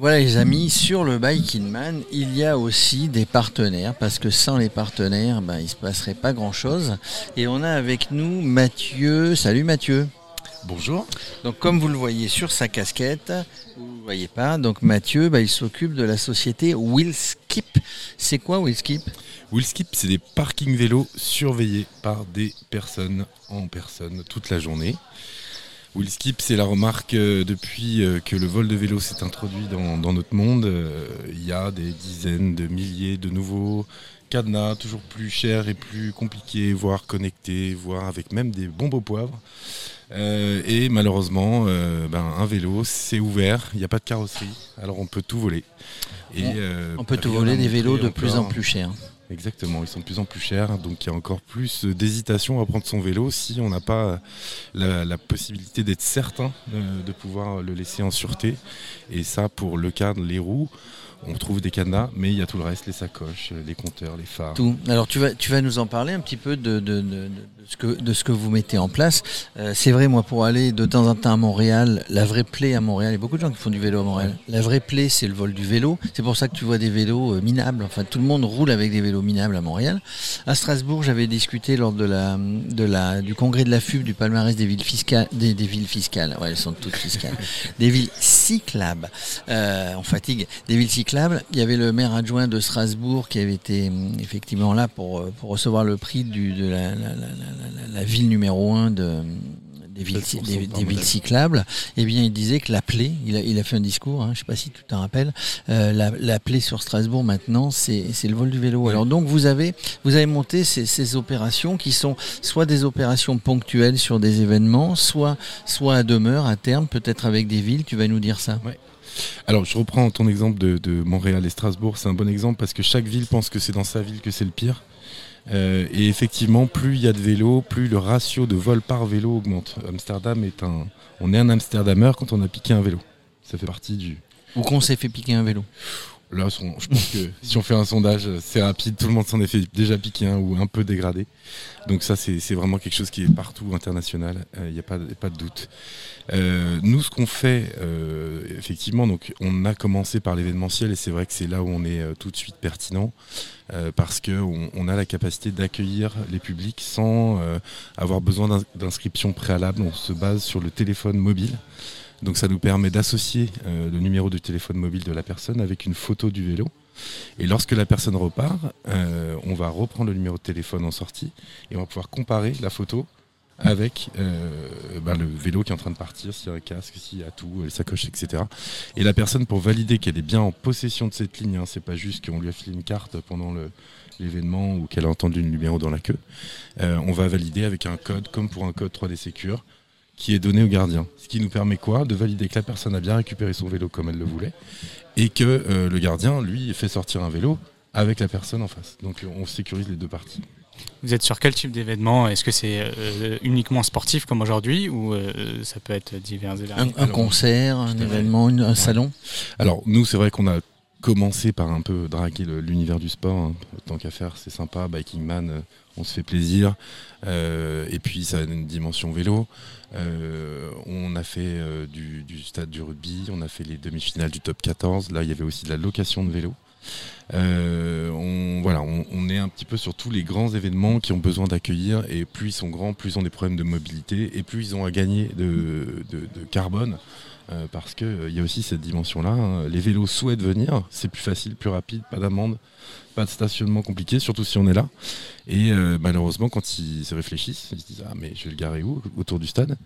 Voilà les amis, sur le Bike Man, il y a aussi des partenaires, parce que sans les partenaires, ben, il ne se passerait pas grand-chose. Et on a avec nous Mathieu. Salut Mathieu. Bonjour. Donc comme vous le voyez sur sa casquette, vous ne voyez pas, donc Mathieu, ben, il s'occupe de la société Willskip. C'est quoi Willskip Willskip, c'est des parkings vélos surveillés par des personnes en personne toute la journée. Willskip, c'est la remarque euh, depuis euh, que le vol de vélo s'est introduit dans, notre monde. Euh, il y a des dizaines de milliers de nouveaux cadenas, toujours plus chers et plus compliqués, voire connectés, voire avec même des bombes au poivre. et malheureusement, ben, un vélo, c'est ouvert, il n'y a pas de carrosserie, alors on peut tout voler. Et, on peut tout voler des vélos de plus en plus chers. Exactement, ils sont de plus en plus chers, donc il y a encore plus d'hésitation à prendre son vélo si on n'a pas la, possibilité d'être certain de, pouvoir le laisser en sûreté. Et ça, pour le cadre, les roues, on trouve des cadenas, mais il y a tout le reste, les sacoches, les compteurs, les phares. Tout. Alors tu vas, tu vas nous en parler un petit peu de, ce, que, de ce que vous mettez en place. Euh, c'est vrai, moi, pour aller de temps en temps à Montréal, la vraie plaie à Montréal, il y a beaucoup de gens qui font du vélo à Montréal. La vraie plaie, c'est le vol du vélo. C'est pour ça que tu vois des vélos euh, minables. Enfin, tout le monde roule avec des vélos minables à Montréal. À Strasbourg, j'avais discuté lors de la, de la, du congrès de la FUB, du palmarès des villes fiscales. Des, villes fiscales, ouais, elles sont toutes fiscales. des villes cyclables. Euh, on fatigue. Des villes cyclables. Il y avait le maire adjoint de Strasbourg qui avait été hum, effectivement là pour, pour recevoir le prix de la, la, ville numéro un de, des villes, des, villes cyclables, eh bien, il disait que la plaie, il a, il a fait un discours, hein, je ne sais pas si tu t'en rappelles, euh, la, la, plaie sur Strasbourg maintenant, c'est le vol du vélo. Alors donc, vous avez, vous avez monté ces, ces, opérations qui sont soit des opérations ponctuelles sur des événements, soit, soit à demeure, à terme, peut-être avec des villes, tu vas nous dire ça. Alors, je reprends ton exemple de, de Montréal et Strasbourg, c'est un bon exemple parce que chaque ville pense que c'est dans sa ville que c'est le pire. Euh, et effectivement, plus il y a de vélos, plus le ratio de vol par vélo augmente. Amsterdam est un. On est un Amsterdamer quand on a piqué un vélo. Ça fait partie du. Ou qu'on s'est fait piquer un vélo. Là, je pense que si on fait un sondage, c'est rapide, tout le monde s'en est fait déjà piquer un ou un peu dégradé. Donc ça, c'est vraiment quelque chose qui est partout international, il euh, n'y a pas, pas, de doute. Euh, nous, ce qu'on fait, euh, effectivement, donc on a commencé par l'événementiel et c'est vrai que c'est là où on est tout de suite pertinent parce qu'on on a la capacité d'accueillir les publics sans avoir besoin d'inscription préalable. On se base sur le téléphone mobile. Donc ça nous permet d'associer euh, le numéro de téléphone mobile de la personne avec une photo du vélo. Et lorsque la personne repart, euh, on va reprendre le numéro de téléphone en sortie et on va pouvoir comparer la photo avec euh, ben, le vélo qui est en train de partir, s'il y a un casque, s'il y a tout, les sacoches, etc. Et la personne, pour valider qu'elle est bien en possession de cette ligne, hein, c'est pas juste qu'on lui a filé une carte pendant l'événement ou qu'elle a entendu le numéro dans la queue, on va valider avec un code, comme pour un code 3D Secure, qui est donné au gardien. Ce qui nous permet quoi De valider que la personne a bien récupéré son vélo comme elle le voulait et que euh, le gardien, lui, fait sortir un vélo avec la personne en face. Donc on sécurise les deux parties. Vous êtes sur quel type d'événement? Est-ce que c'est euh, uniquement sportif comme aujourd'hui ou euh, ça peut être divers et variés? Un, concert, un événement, un salon? Alors nous, c'est vrai qu'on a commencé par un peu draguer l'univers du sport. Hein. Tant qu'à faire, c'est sympa. Biking Man, on se fait plaisir. et puis ça a une dimension vélo. Euh, on a fait euh, du, stade du rugby, on a fait les demi-finales du top 14. Là, il y avait aussi de la location de vélo. Euh, on, voilà, on, est un petit peu sur tous les grands événements qui ont besoin d'accueillir. Et plus ils sont grands, plus ils ont des problèmes de mobilité et plus ils ont à gagner de, carbone. Parce qu'il y a aussi cette dimension-là. Hein. Les vélos souhaitent venir, c'est plus facile, plus rapide, pas d'amende, pas de stationnement compliqué, surtout si on est là. Et euh, malheureusement, quand ils se réfléchissent, ils se disent Ah, mais je vais le garer où Autour du stade?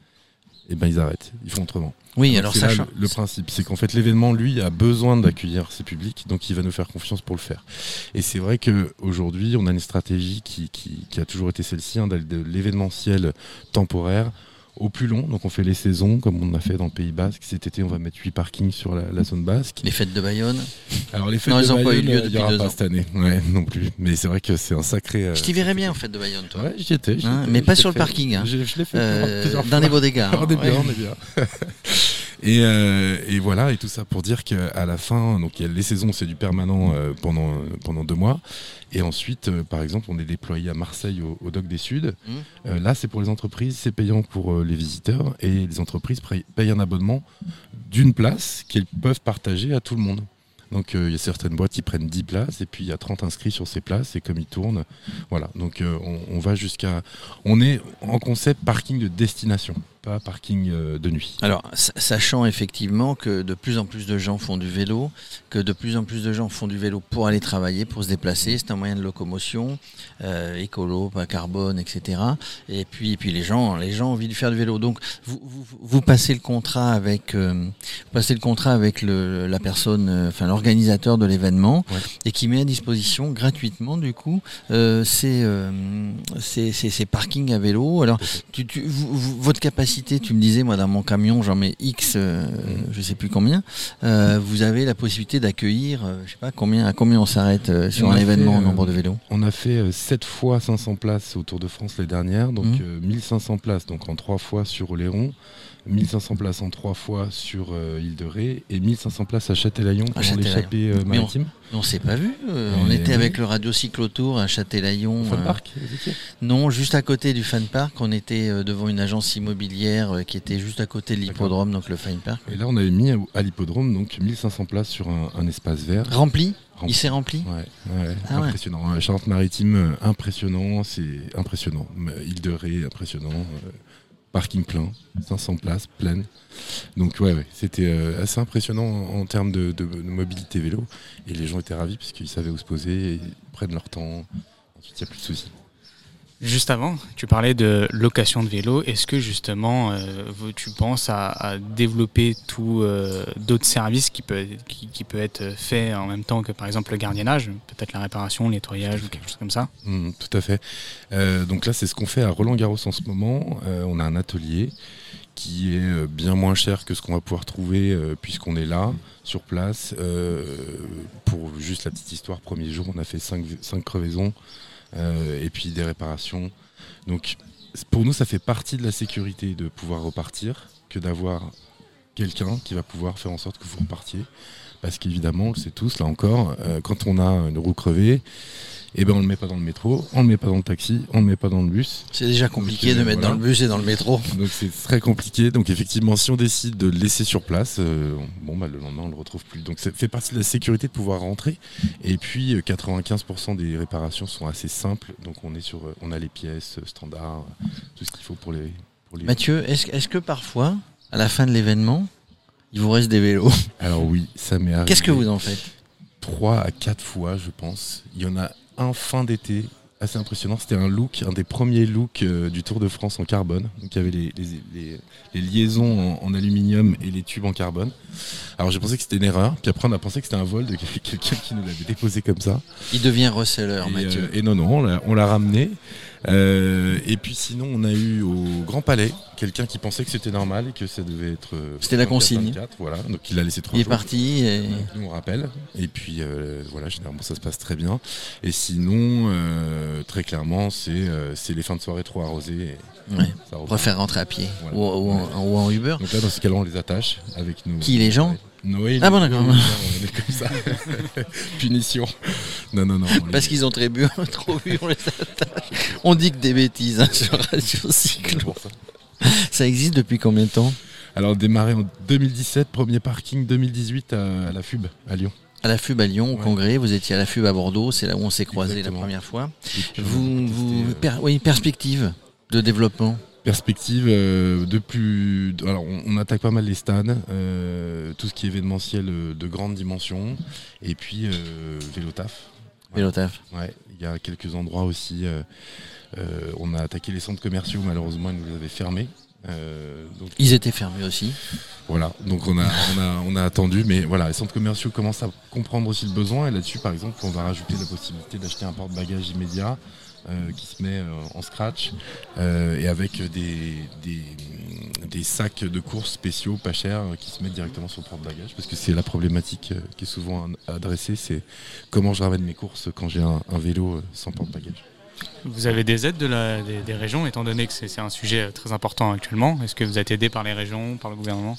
Et eh ben ils arrêtent, ils font autrement. Oui, alors ça. Le, principe, c'est qu'en fait l'événement, lui, a besoin d'accueillir ses publics, donc il va nous faire confiance pour le faire. Et c'est vrai qu'aujourd'hui, on a une stratégie qui, a toujours été celle-ci, hein, de l'événementiel temporaire au plus long. Donc on fait les saisons comme on a fait dans le Pays Basque. Cet été, on va mettre 8 parkings sur la, zone basque. Les fêtes de Bayonne Alors les fêtes de Bayonne, il n'y aura pas cette année. Ouais, non plus. Mais c'est vrai que c'est un sacré. Euh, je t'y verrais bien en fête de Bayonne, toi. Ouais, j'y étais. Hein, mais pas sur le parking. Hein. Je, l'ai fait euh, dans les beaux dégâts. on est bien, on est bien. Et, euh, et, voilà, et tout ça pour dire qu'à la fin, donc il y a les saisons, c'est du permanent euh, pendant, pendant deux mois. Et ensuite, euh, par exemple, on est déployé à Marseille au, au Doc des Suds. Mmh. là, c'est pour les entreprises, c'est payant pour les visiteurs. Et les entreprises payent un abonnement d'une place qu'ils peuvent partager à tout le monde. Donc il y a certaines boîtes qui prennent 10 places et puis il y a 30 inscrits sur ces places et comme ils tournent, voilà. Donc on, on, va jusqu'à... On est en concept parking de destination pas parking euh, de nuit. Alors, sachant effectivement que de plus en plus de gens font du vélo, que de plus en plus de gens font du vélo pour aller travailler, pour se déplacer, c'est un moyen de locomotion, euh, écolo, pas carbone, etc. Et puis, et puis les gens, les gens ont envie de faire du vélo. Donc, vous, vous, vous passez le contrat avec, euh, passez le contrat avec le, la personne, euh, enfin l'organisateur de l'événement, ouais. et qui met à disposition gratuitement, du coup, ces, ces, ces, ces, parkings à vélo. Alors, tu, tu, vous, votre capacité tu me disais, moi, dans mon camion, j'en mets X, euh, mmh. je sais plus combien. Euh, vous avez la possibilité d'accueillir, euh, je sais pas combien, à combien on s'arrête euh, sur on un événement au nombre de vélos? On a fait 7 fois 500 places au Tour de France les dernières, donc mmh. 1500 places, donc en 3 fois sur Oléron. 1500 places en trois fois sur euh, île de Ré et 1500 places à Châtelaillon pendant l'échappée euh, maritime. On, on s'est pas vu. Euh, on était oui. avec le Radio Cyclotour à Châtelaillon. Fan Park Non, juste à côté du Fan Park. On était euh, devant une agence immobilière qui était juste à côté de l'hippodrome, donc le Fan Park. Et là, on avait mis à, l'hippodrome donc 1500 places sur un, un espace vert. Rempli? Rempli. Il s'est rempli? Ouais, ouais ah impressionnant. Ouais. Charente-Maritime, impressionnant, c'est impressionnant. Île de Ré, impressionnant. Parking plein, 500 places pleines. Donc ouais, c'était euh, assez impressionnant en, termes de, mobilité vélo. Et les gens étaient ravis puisqu'ils savaient où se poser, ils prennent leur temps. Ensuite, il n'y a plus de soucis. Juste avant, tu parlais de location de vélo. Est-ce que justement, euh, tu penses à, développer tout euh, d'autres services qui peut, être fait en même temps que par exemple le gardiennage, peut-être la réparation, le nettoyage ou quelque chose comme ça? Mmh, Tout à fait. Euh, donc là, c'est ce qu'on fait à Roland Garros en ce moment. On a un atelier qui est bien moins cher que ce qu'on va pouvoir trouver puisqu'on est là sur place. Pour juste la petite histoire, premier jour, on a fait 5 crevaisons. Euh, et puis des réparations. Donc pour nous, ça fait partie de la sécurité de pouvoir repartir que d'avoir quelqu'un qui va pouvoir faire en sorte que vous repartiez. Parce qu'évidemment, on le sait tous, là encore, euh, quand on a une roue crevée, eh ben on le met pas dans le métro, on le met pas dans le taxi, on le met pas dans le bus. C'est déjà compliqué Donc, de mettre voilà. dans le bus et dans le métro. Donc c'est très compliqué. Donc effectivement, si on décide de le laisser sur place, euh, bon bah le lendemain on le retrouve plus. Donc ça fait partie de la sécurité de pouvoir rentrer. Et puis 95% des réparations sont assez simples. Donc on est sur, on a les pièces standards, tout ce qu'il faut pour les. Pour les... Mathieu, est-ce est que parfois, à la fin de l'événement, il vous reste des vélos? Alors oui, ça m'est arrivé. Qu'est-ce que vous en faites? Trois à quatre fois, je pense. Il y en a un fin d'été assez impressionnant. C'était un look, un des premiers looks euh, du Tour de France en carbone. Donc il y avait les, les, les, les liaisons en, en, aluminium et les tubes en carbone. Alors j'ai pensé que c'était une erreur, puis après on a pensé que c'était un vol de quelqu'un qui nous l'avait déposé comme ça. Il devient reseller, Mathieu. Euh, et non, non, on l'a ramené. Euh, et puis sinon, on a eu au Grand Palais quelqu'un qui pensait que c'était normal et que ça devait être. C'était la consigne. 24, voilà, donc il a laissé trois Il est parti. Et... Nous on rappelle. Et puis voilà, généralement ça se passe très bien. Et sinon, euh, très clairement, c'est euh, c'est les fins de soirée trop arrosées. et Ouais. ça On repart. préfère rentrer à pied Voilà. ou, ou en, ou en Uber. Donc là, dans ce cas-là, on les attache avec nous. Qui, les gens Noé. Ah bon, d'accord. On est comme ça. Punition. Non, non, non. les- Parce qu'ils ont très bu, trop bu, on les attache. On dit que des bêtises hein, sur Radio Cyclo. Ça existe depuis combien de temps? Alors, démarré en 2017, premier parking 2018 à, à la FUB, à Lyon. À la FUB à Lyon, au Ouais. congrès, vous étiez à la FUB à Bordeaux, c'est là où on s'est croisés la première fois. Vous, euh, per- oui, perspective de développement. perspective euh, de plus. Alors, on, on attaque pas mal les stades, euh, tout ce qui est événementiel de grande dimension, et puis vélo taf. Vélo taf. Ouais, il y a quelques endroits aussi. Euh, on a attaqué les centres commerciaux, malheureusement, ils nous les avaient fermés. Euh, donc Ils étaient fermés aussi. voilà, donc on a, on, a, on a attendu, mais voilà, les centres commerciaux commencent à comprendre aussi le besoin, et là-dessus, par exemple, on va rajouter la possibilité d'acheter un porte-bagages immédiat. euh, qui se met euh, en scratch et avec des, des, des sacs de course spéciaux pas chers qui se mettent directement sur le porte-bagages parce que c'est la problématique qui est souvent adressée c'est comment je ramène mes courses quand j'ai un, un vélo sans porte-bagages. Vous avez des aides de la, des, régions, étant donné que c'est un sujet euh, très important actuellement. Est-ce que vous êtes aidé par les régions, par le gouvernement?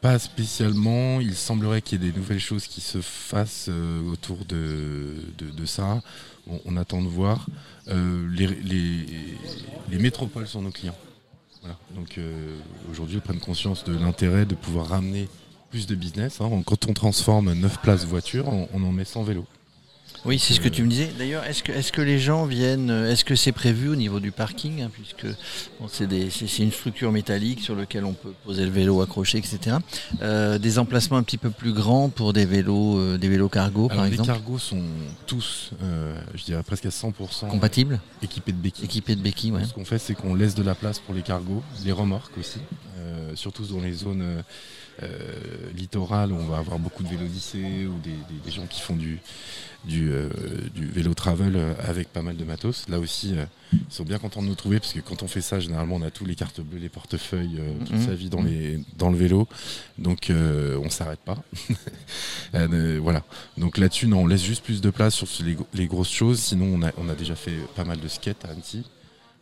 Pas spécialement. Il semblerait qu'il y ait des nouvelles choses qui se fassent euh, autour de, de, ça. On, attend de voir. Euh, les, les, métropoles sont nos clients. Donc aujourd'hui, ils prennent conscience de l'intérêt de pouvoir ramener plus de business. Hein. Quand on transforme 9 places voitures, on, on en met 100 vélos. Oui, c'est ce que tu me disais. D'ailleurs, est-ce que, est que les gens viennent, euh, est-ce que c'est prévu au niveau du parking, hein, puisque c'est, une structure métallique sur laquelle on peut poser le vélo accroché, etc. Euh, des emplacements un petit peu plus grands pour des vélos, euh, des vélos cargo, par exemple. Les cargos sont tous, je dirais presque à 100% compatibles, équipés de béquilles. Équipés de béquilles, Ce qu'on fait, c'est qu'on laisse de la place pour les cargos, les remorques aussi, surtout dans les zones euh, littoral où on va avoir beaucoup de vélodicées ou des, gens qui font du, du, euh, vélo travel euh, avec pas mal de matos. Là aussi, ils sont bien contents de nous trouver parce que quand on fait ça, généralement, on a tous les cartes bleues, les portefeuilles, toute mhm. sa vie dans, les, dans le vélo. Donc, on ne s'arrête pas. voilà. Donc là-dessus, on laisse juste plus de place sur les, grosses choses. Sinon, on a, on a déjà fait pas mal de skate à Annecy.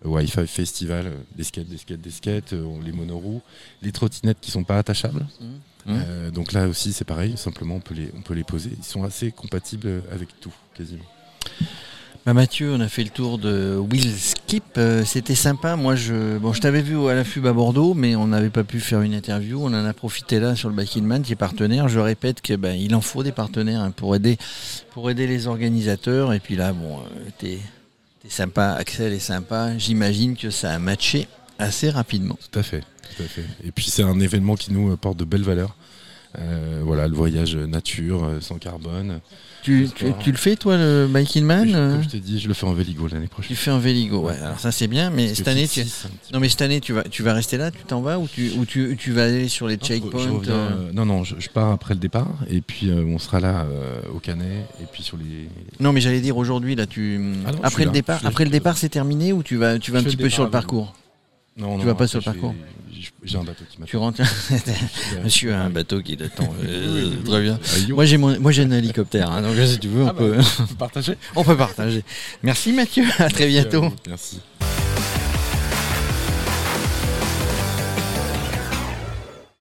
Wi-Fi Festival, euh, des skates, des skates, des skates, euh, les monoroues, les trottinettes qui sont pas attachables. Mmh. Euh, donc là aussi c'est pareil, simplement on peut, les, on peut les poser. Ils sont assez compatibles avec tout, quasiment. Bah Mathieu, on a fait le tour de Will Skip, c'était sympa. Moi, je, bon, je t'avais vu à la FUB à Bordeaux, mais on n'avait pas pu faire une interview. On en a profité là sur le Back Man qui est partenaire. Je répète qu'il ben, il en faut des partenaires hein, pour aider, pour aider les organisateurs. Et puis là, bon, t'es c'est sympa, Axel est sympa. J'imagine que ça a matché assez rapidement. Tout à fait, tout à fait. Et puis c'est un événement qui nous porte de belles valeurs. Euh, voilà, le voyage nature, euh, sans carbone. Tu, tu, le fais toi le Biking Man euh Comme je t'ai dit, je le fais en Véligo l'année prochaine. Tu fais en Véligo, ouais. Alors ça c'est bien, mais cette année, tu... non mais cette année tu vas, tu vas rester là, tu t'en vas ou tu, ou tu, tu vas aller sur les checkpoints Non non, je, pars après le départ et puis on sera là au Canet et puis sur les. Non mais j'allais dire aujourd'hui là, tu ah après le départ, après le départ c'est terminé ou tu vas, tu vas un petit peu sur le parcours non, tu vas pas sur le parcours J'ai un bateau qui m'attend. Tu rentres Monsieur a un bateau qui t'attend. Euh, très bien. Moi j'ai moi j'ai un hélicoptère, hein, donc si tu veux, on, ah bah, peut partager. on peut partager. Merci Mathieu, à très bientôt. Merci.